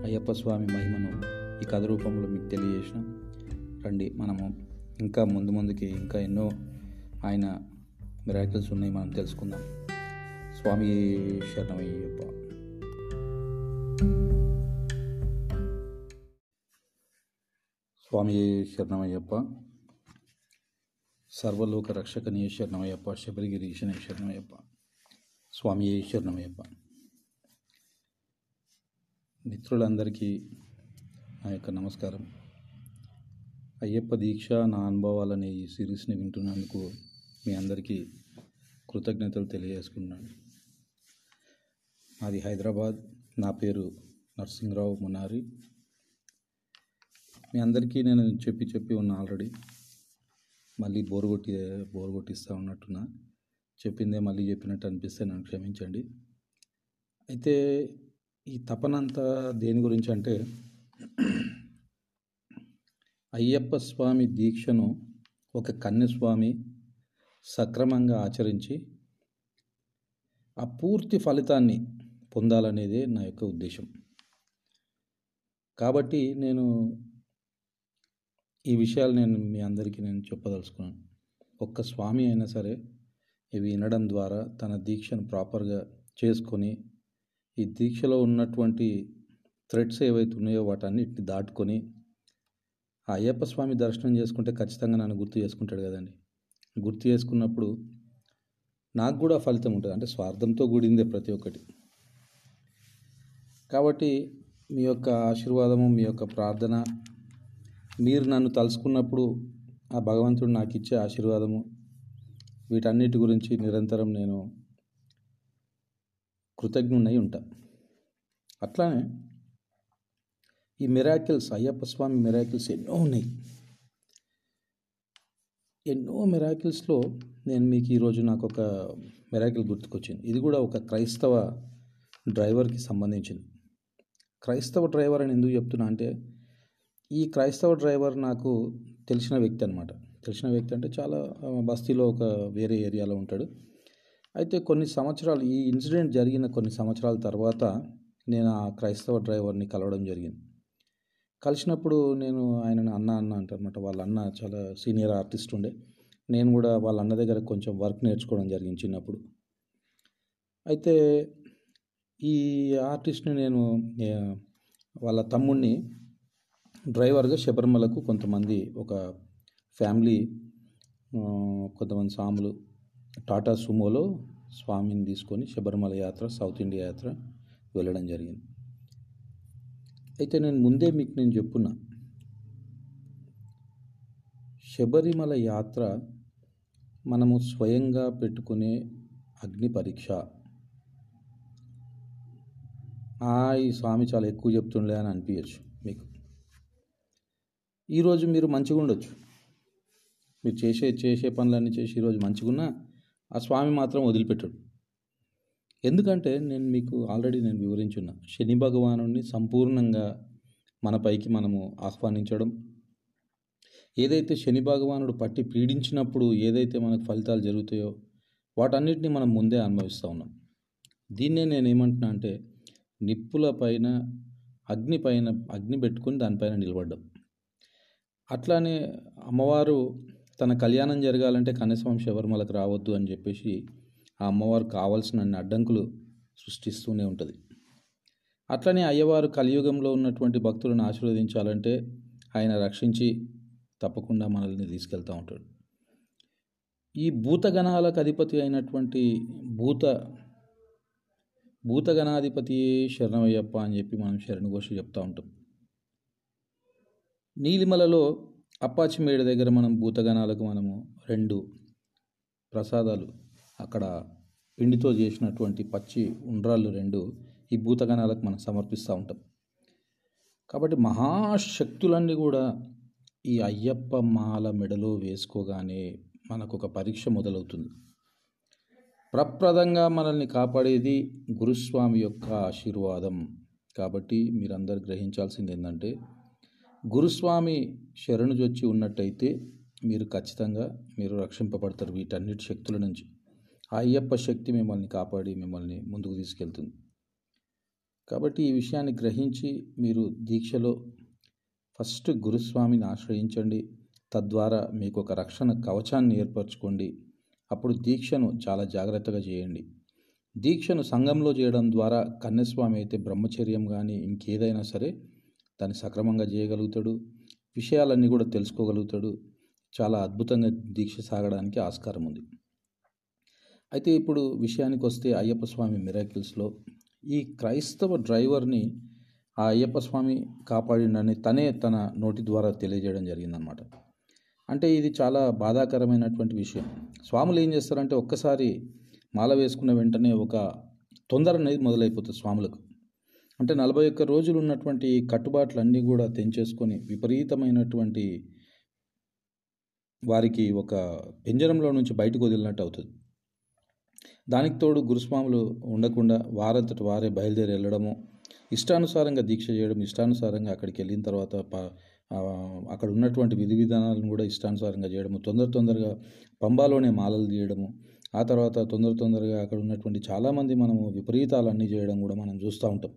అయ్యప్ప స్వామి మహిమను ఈ కథ రూపంలో మీకు తెలియజేసిన. రండి మనము ఇంకా ముందు ముందుకి ఇంకా ఎన్నో ఆయన మిరాకిల్స్ ఉన్నాయి మనం తెలుసుకుందాం. స్వామి శరణమయ్యప్ప స్వామి శరణమయ్యప్ప. సర్వలోక రక్షకనీయ శరణమయ్యప్ప శబరిగిరి శరణమయ్యప్ప. స్వామి శరణమయ్యప్ప. మిత్రులందరికీ నా యొక్క నమస్కారం. అయ్యప్ప దీక్ష నా అనుభవాలనే ఈ సిరీస్ని వింటున్నందుకు మీ అందరికీ కృతజ్ఞతలు తెలియజేసుకున్నాను నాది హైదరాబాద్ నా పేరు నరసింహరావు మునారి. మీ అందరికీ నేను చెప్పి చెప్పి ఉన్నా ఆల్రెడీ. మళ్ళీ బోరు కొట్టి బోరు కొట్టిస్తూ ఉన్నట్టున్నా. చెప్పిందే మళ్ళీ చెప్పినట్టు అనిపిస్తే నన్ను క్షమించండి. అయితే ఈ తపనంతా దేని గురించి అంటే అయ్యప్ప స్వామి దీక్షను ఒక కన్యస్వామి సక్రమంగా ఆచరించి ఆ పూర్తి ఫలితాన్ని పొందాలనేదే నా యొక్క ఉద్దేశం. కాబట్టి నేను ఈ విషయాలు నేను మీ అందరికీ నేను చెప్పదలుచుకున్నాను. ఒక్క స్వామి అయినా సరే ఇవి వినడం ద్వారా తన దీక్షను ప్రాపర్గా చేసుకొని ఈ దీక్షలో ఉన్నటువంటి థ్రెడ్స్ ఏవైతే ఉన్నాయో వాటన్నిటిని దాటుకొని ఆ అయ్యప్ప స్వామి దర్శనం చేసుకుంటే ఖచ్చితంగా నన్ను గుర్తు చేసుకుంటాడు కదండి. గుర్తు చేసుకున్నప్పుడు నాకు కూడా ఫలితం ఉంటుంది. అంటే స్వార్థంతో కూడిందే ప్రతి ఒక్కటి. కాబట్టి మీ యొక్క ఆశీర్వాదము మీ యొక్క ప్రార్థన మీరు నన్ను తలుసుకున్నప్పుడు ఆ భగవంతుడు నాకు ఇచ్చే ఆశీర్వాదము వీటన్నిటి గురించి నిరంతరం నేను కృతజ్ఞునై ఉంటాం. అట్లానే ఈ మిరాకిల్స్ అయ్యప్ప స్వామి మిరాకిల్స్ ఎన్నో ఉన్నాయి. ఎన్నో మిరాకిల్స్లో నేను మీకు ఈరోజు నాకు ఒక మిరాకిల్ గుర్తుకొచ్చింది. ఇది కూడా ఒక క్రైస్తవ డ్రైవర్కి సంబంధించింది. క్రైస్తవ డ్రైవర్ అని ఎందుకు చెప్తున్నా అంటే ఈ క్రైస్తవ డ్రైవర్ నాకు తెలిసిన వ్యక్తి అనమాట తెలిసిన వ్యక్తి అంటే చాలా బస్తీలో ఒక వేరే ఏరియాలో ఉంటాడు. అయితే కొన్ని సంవత్సరాలు ఈ ఇన్సిడెంట్ జరిగిన కొన్ని సంవత్సరాల తర్వాత నేను ఆ క్రైస్తవ డ్రైవర్ని కలవడం జరిగింది. కలిసినప్పుడు నేను ఆయనను అన్న అన్న అంటారనమాట వాళ్ళ అన్న చాలా సీనియర్ ఆర్టిస్ట్ ఉండే. నేను కూడా వాళ్ళ అన్న దగ్గర కొంచెం వర్క్ నేర్చుకోవడం జరిగింది చిన్నప్పుడు. అయితే ఈ ఆర్టిస్ట్ని నేను వాళ్ళ తమ్ముడిని డ్రైవర్గా శబరిమలకు కొంతమంది ఒక ఫ్యామిలీ కొంతమంది సాములు టాటా సుమోలో స్వామిని తీసుకొని శబరిమల యాత్ర సౌత్ ఇండియా యాత్ర వెళ్ళడం జరిగింది. అయితే నేను ముందే మీకు నేను చెప్పున్నా శబరిమల యాత్ర మనము స్వయంగా పెట్టుకునే అగ్ని పరీక్ష. ఆ, ఈ స్వామి చాలా ఎక్కువ చెప్తుండే అని అనిపించచ్చు మీకు. ఈరోజు మీరు మంచిగా ఉండొచ్చు మీరు చేసే చేసే పనులన్నీ చేసి ఈరోజు మంచిగున్నా ఆ స్వామి మాత్రం వదిలిపెట్టాడు. ఎందుకంటే నేను మీకు ఆల్రెడీ నేను వివరించున్నా శని భగవానుడిని సంపూర్ణంగా మన పైకి మనము ఆహ్వానించడం ఏదైతే శని భగవానుడు పట్టి పీడించినప్పుడు ఏదైతే మనకు ఫలితాలు జరుగుతాయో వాటన్నిటిని మనం ముందే అనుభవిస్తూ ఉన్నాం. దీన్నే నేను ఏమంటున్నా అంటే నిప్పుల పైన అగ్ని పైన అగ్ని పెట్టుకుని దానిపైన నిలబడ్డం. అట్లానే అమ్మవారు తన కళ్యాణం జరగాలంటే కనీసం శబరిమలకు రావద్దు అని చెప్పేసి ఆ అమ్మవారు కావాల్సిన అడ్డంకులు సృష్టిస్తూనే ఉంటుంది. అట్లనే అయ్యవారు కలియుగంలో ఉన్నటువంటి భక్తులను ఆశీర్వదించాలంటే ఆయన రక్షించి తప్పకుండా మనల్ని తీసుకెళ్తూ ఉంటాడు. ఈ భూతగణాలకు అధిపతి అయినటువంటి భూత భూతగణాధిపతి శరణమయ్యప్ప అని చెప్పి మనం శరణఘోష చెప్తూ ఉంటాం. నీలిమలలో అప్పాచి మేడ దగ్గర మనం భూతగణాలకు మనము రెండు ప్రసాదాలు అక్కడ పిండితో చేసినటువంటి పచ్చి ఉండ్రాళ్ళు రెండు ఈ భూతగణాలకు మనం సమర్పిస్తూ ఉంటాం. కాబట్టి మహాశక్తులన్నీ కూడా ఈ అయ్యప్ప మాల మెడలో వేసుకోగానే మనకు ఒక పరీక్ష మొదలవుతుంది. ప్రప్రదంగా మనల్ని కాపాడేది గురుస్వామి యొక్క ఆశీర్వాదం. కాబట్టి మీరందరూ గ్రహించాల్సింది ఏంటంటే గురుస్వామి శరణు జొచ్చి ఉన్నట్టయితే మీరు ఖచ్చితంగా మీరు రక్షింపబడతారు వీటన్నిటి శక్తుల నుంచి. ఆ అయ్యప్ప శక్తి మిమ్మల్ని కాపాడి మిమ్మల్ని ముందుకు తీసుకెళ్తుంది. కాబట్టి ఈ విషయాన్ని గ్రహించి మీరు దీక్షలో ఫస్ట్ గురుస్వామిని ఆశ్రయించండి. తద్వారా మీకు ఒక రక్షణ కవచాన్ని ఏర్పరచుకోండి. అప్పుడు దీక్షను చాలా జాగ్రత్తగా చేయండి. దీక్షను సంఘంలో చేయడం ద్వారా కన్యస్వామి అయితే బ్రహ్మచర్యం కానీ ఇంకేదైనా సరే దాన్ని సక్రమంగా చేయగలుగుతాడు. విషయాలన్నీ కూడా తెలుసుకోగలుగుతాడు. చాలా అద్భుతంగా దీక్ష సాగడానికి ఆస్కారం ఉంది. అయితే ఇప్పుడు విషయానికి వస్తే అయ్యప్ప స్వామి మిరాకిల్స్లో ఈ క్రైస్తవ డ్రైవర్ని ఆ అయ్యప్ప స్వామి కాపాడిండని తనే తన నోటి ద్వారా తెలియజేయడం జరిగిందనమాట అంటే ఇది చాలా బాధాకరమైనటువంటి విషయం. స్వాములు ఏం చేస్తారంటే ఒక్కసారి మాల వేసుకున్న వెంటనే ఒక తొందర అనేది మొదలైపోతుంది స్వాములకు. అంటే నలభై ఒక్క రోజులు ఉన్నటువంటి కట్టుబాట్లన్నీ కూడా తెంచేసుకొని విపరీతమైనటువంటి వారికి ఒక పింజరంలో నుంచి బయటకు వదిలినట్టు అవుతుంది. దానికి తోడు గురుస్వాములు ఉండకుండా వారంతటి వారే బయలుదేరి వెళ్ళడము ఇష్టానుసారంగా దీక్ష చేయడం ఇష్టానుసారంగా అక్కడికి వెళ్ళిన తర్వాత అక్కడ ఉన్నటువంటి విధి విధానాలను కూడా ఇష్టానుసారంగా చేయడము తొందర తొందరగా పంబాలోనే మాలలు తీయడము ఆ తర్వాత తొందర తొందరగా అక్కడ ఉన్నటువంటి చాలామంది మనము విపరీతాలు అన్నీ చేయడం కూడా మనం చూస్తూ ఉంటాం.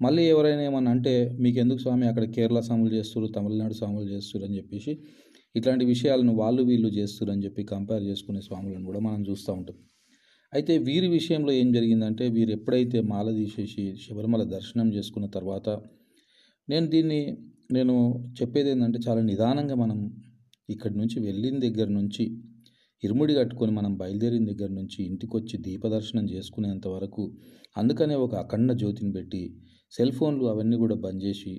మళ్ళీ ఎవరైనా ఏమన్నా అంటే మీకు ఎందుకు స్వామి అక్కడ కేరళ స్వాములు చేస్తారు తమిళనాడు స్వాములు చేస్తారు అని చెప్పేసి ఇట్లాంటి విషయాలను వాళ్ళు వీళ్ళు చేస్తారు అని చెప్పి కంపేర్ చేసుకునే స్వాములను కూడా మనం చూస్తూ ఉంటాం. అయితే వీరి విషయంలో ఏం జరిగిందంటే వీరు ఎప్పుడైతే మాల తీసేసి శబరిమల దర్శనం చేసుకున్న తర్వాత నేను దీన్ని నేను చెప్పేది ఏంటంటే చాలా నిదానంగా మనం ఇక్కడి నుంచి వెళ్ళిన దగ్గర నుంచి ఇరుముడి కట్టుకొని మనం బయలుదేరిన దగ్గర నుంచి ఇంటికి వచ్చి దీపదర్శనం చేసుకునేంత వరకు అందుకనే ఒక అఖండ జ్యోతిని పెట్టి సెల్ ఫోన్లు అవన్నీ కూడా బంద్ చేసి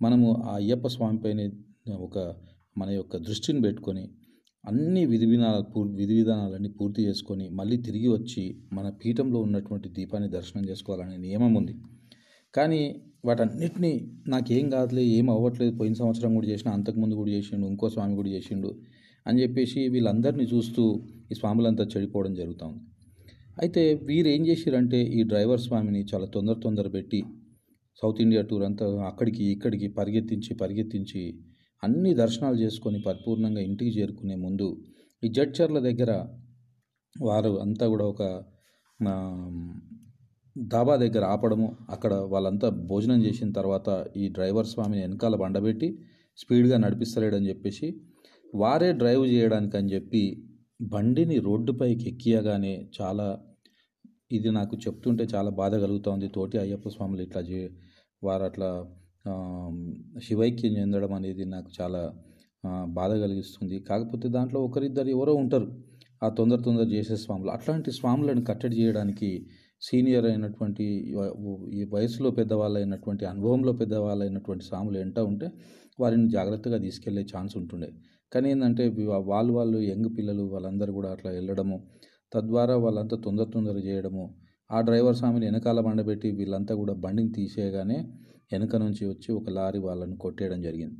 మనము ఆ అయ్యప్ప స్వామి పైన ఒక మన యొక్క దృష్టిని పెట్టుకొని అన్ని విధి విధానాలు పూర్ విధి విధానాలన్నీ పూర్తి చేసుకొని మళ్ళీ తిరిగి వచ్చి మన పీఠంలో ఉన్నటువంటి దీపాన్ని దర్శనం చేసుకోవాలనే నియమం ఉంది. కానీ వాటన్నిటినీ నాకేం కాదులే ఏం అవ్వట్లేదు పోయిన సంవత్సరం కూడా చేసిన అంతకుముందు కూడా చేసిండు ఇంకో స్వామి కూడా చేసిండు అని చెప్పేసి వీళ్ళందరినీ చూస్తూ ఈ స్వాములంతా చెడిపోవడం జరుగుతుంది అయితే వీరు ఏం చేసిరంటే ఈ డ్రైవర్ స్వామిని చాలా తొందర తొందర పెట్టి సౌత్ ఇండియా టూర్ అంతా అక్కడికి ఇక్కడికి పరిగెత్తించి పరిగెత్తించి అన్ని దర్శనాలు చేసుకొని పరిపూర్ణంగా ఇంటికి చేరుకునే ముందు ఈ జడ్చర్ల దగ్గర వారు అంతా కూడా ఒక ఆ, ధాబా దగ్గర ఆపడము అక్కడ వాళ్ళంతా భోజనం చేసిన తర్వాత ఈ డ్రైవర్ స్వామిని వెనకాల బండబెట్టి స్పీడ్గా నడిపిస్తలేడని చెప్పేసి వారే డ్రైవ్ చేయడానికి అని చెప్పి బండిని రోడ్డుపైకి ఎక్కియగానే చాలా ఇది నాకు చెప్తుంటే చాలా బాధ కలుగుతూ ఉంది. తోటి అయ్యప్ప స్వాములు ఇట్లా చే వారు అట్లా శివైక్యం చెందడం అనేది నాకు చాలా బాధ కలిగిస్తుంది. కాకపోతే దాంట్లో ఒకరిద్దరు ఎవరో ఉంటారు. ఆ తొందర తొందర చేసే స్వాములు. అట్లాంటి స్వాములను కట్టడి చేయడానికి సీనియర్ అయినటువంటి ఈ వయసులో పెద్దవాళ్ళు అయినటువంటి అనుభవంలో పెద్దవాళ్ళు అయినటువంటి స్వాములు ఎంట ఉంటే వారిని జాగ్రత్తగా తీసుకెళ్ళే ఛాన్స్ ఉంటుండే. కానీ ఏంటంటే వాళ్ళు వాళ్ళు యంగ్ పిల్లలు వాళ్ళందరూ కూడా అట్లా వెళ్ళడము తద్వారా వాళ్ళంతా తొందర తొందర చేయడము ఆ డ్రైవర్ స్వామిని వెనకాల బండబెట్టి వీళ్ళంతా కూడా బండిని తీసేయగానే వెనక నుంచి వచ్చి ఒక లారీ వాళ్ళని కొట్టేయడం జరిగింది.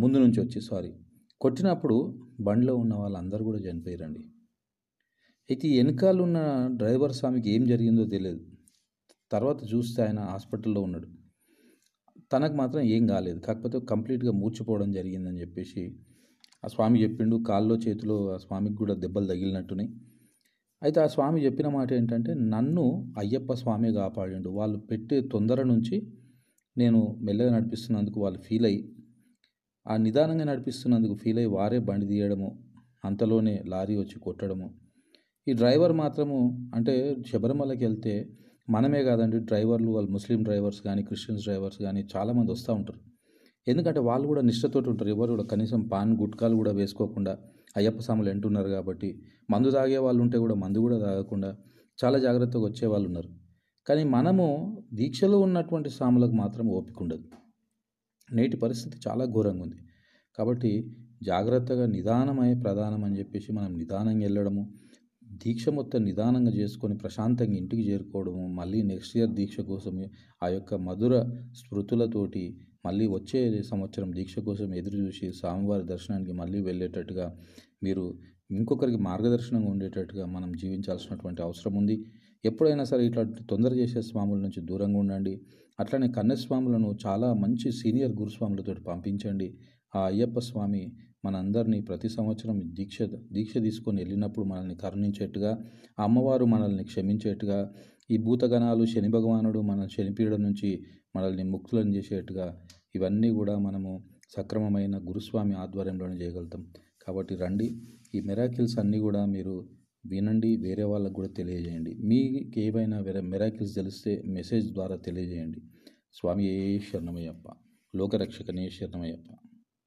ముందు నుంచి వచ్చి సారీ కొట్టినప్పుడు బండిలో ఉన్న వాళ్ళందరూ కూడా చనిపోయారండి. అయితే వెనకాల ఉన్న డ్రైవర్ స్వామికి ఏం జరిగిందో తెలియదు. తర్వాత చూస్తే ఆయన హాస్పిటల్లో ఉన్నాడు. తనకు మాత్రం ఏం కాలేదు. కాకపోతే కంప్లీట్గా మూర్చిపోవడం జరిగిందని చెప్పేసి ఆ స్వామి చెప్పిండు. కాల్లో చేతిలో ఆ స్వామికి కూడా దెబ్బలు తగిలినట్టున్నాయి. అయితే ఆ స్వామి చెప్పిన మాట ఏంటంటే నన్ను అయ్యప్ప స్వామి కాపాడిండు. వాళ్ళు పెట్టే తొందర నుంచి నేను మెల్లగా నడిపిస్తున్నందుకు వాళ్ళు ఫీల్ అయ్యి ఆ నిదానంగా నడిపిస్తున్నందుకు ఫీల్ అయ్యి వారే బండి తీయడము అంతలోనే లారీ వచ్చి కొట్టడము. ఈ డ్రైవర్ మాత్రము అంటే శబరిమలకి వెళ్తే మనమే కాదండి డ్రైవర్లు వాళ్ళు ముస్లిం డ్రైవర్స్ కానీ క్రిస్టియన్స్ డ్రైవర్స్ కానీ చాలామంది వస్తూ ఉంటారు. ఎందుకంటే వాళ్ళు కూడా నిష్ఠతోటి ఉంటారు. ఎవరు కూడా కనీసం పాన్ గుట్కాలు కూడా వేసుకోకుండా అయ్యప్ప స్వాములు ఎంటున్నారు కాబట్టి మందు తాగే వాళ్ళు ఉంటే కూడా మందు కూడా తాగకుండా చాలా జాగ్రత్తగా వచ్చే వాళ్ళు ఉన్నారు. కానీ మనము దీక్షలో ఉన్నటువంటి స్వాములకు మాత్రం ఓపిక ఉండదు. నేటి పరిస్థితి చాలా ఘోరంగా ఉంది. కాబట్టి జాగ్రత్తగా నిదానమై ప్రధానం అని చెప్పేసి మనం నిదానంగా వెళ్ళడము దీక్ష మొత్తం నిదానంగా చేసుకొని ప్రశాంతంగా ఇంటికి చేరుకోవడము మళ్ళీ నెక్స్ట్ ఇయర్ దీక్ష కోసం ఆ యొక్క మధుర స్మృతులతోటి మళ్ళీ వచ్చే సంవత్సరం దీక్ష కోసం ఎదురు చూసి స్వామివారి దర్శనానికి మళ్ళీ వెళ్ళేటట్టుగా మీరు ఇంకొకరికి మార్గదర్శనంగా ఉండేటట్టుగా మనం జీవించాల్సినటువంటి అవసరం ఉంది. ఎప్పుడైనా సరే ఇట్లాంటి తొందర చేసే స్వాముల నుంచి దూరంగా ఉండండి. అట్లనే కన్యస్వాములను చాలా మంచి సీనియర్ గురుస్వాములతో పంపించండి. ఆ అయ్యప్ప స్వామి మనందరినీ ప్రతి సంవత్సరం దీక్ష దీక్ష తీసుకొని వెళ్ళినప్పుడు మనల్ని కరుణించేట్టుగా అమ్మవారు మనల్ని క్షమించేట్టుగా ఈ భూతగణాలు శని భగవానుడు మన శనిపీడ నుంచి మనల్ని ముక్తులను చేసేట్టుగా ఇవన్నీ కూడా మనము సక్రమమైన గురుస్వామి ఆధ్వర్యంలోనే చేయగలుగుతాం. కాబట్టి రండి ఈ మెరాకిల్స్ అన్నీ కూడా మీరు వినండి వేరే వాళ్ళకు కూడా తెలియజేయండి. మీకు ఏవైనా వేరే మెరాకిల్స్ తెలిస్తే మెసేజ్ ద్వారా తెలియజేయండి. స్వామి ఏ శరణమయ్యప్ప లోకరక్షకనే శరణమయ్యప్ప.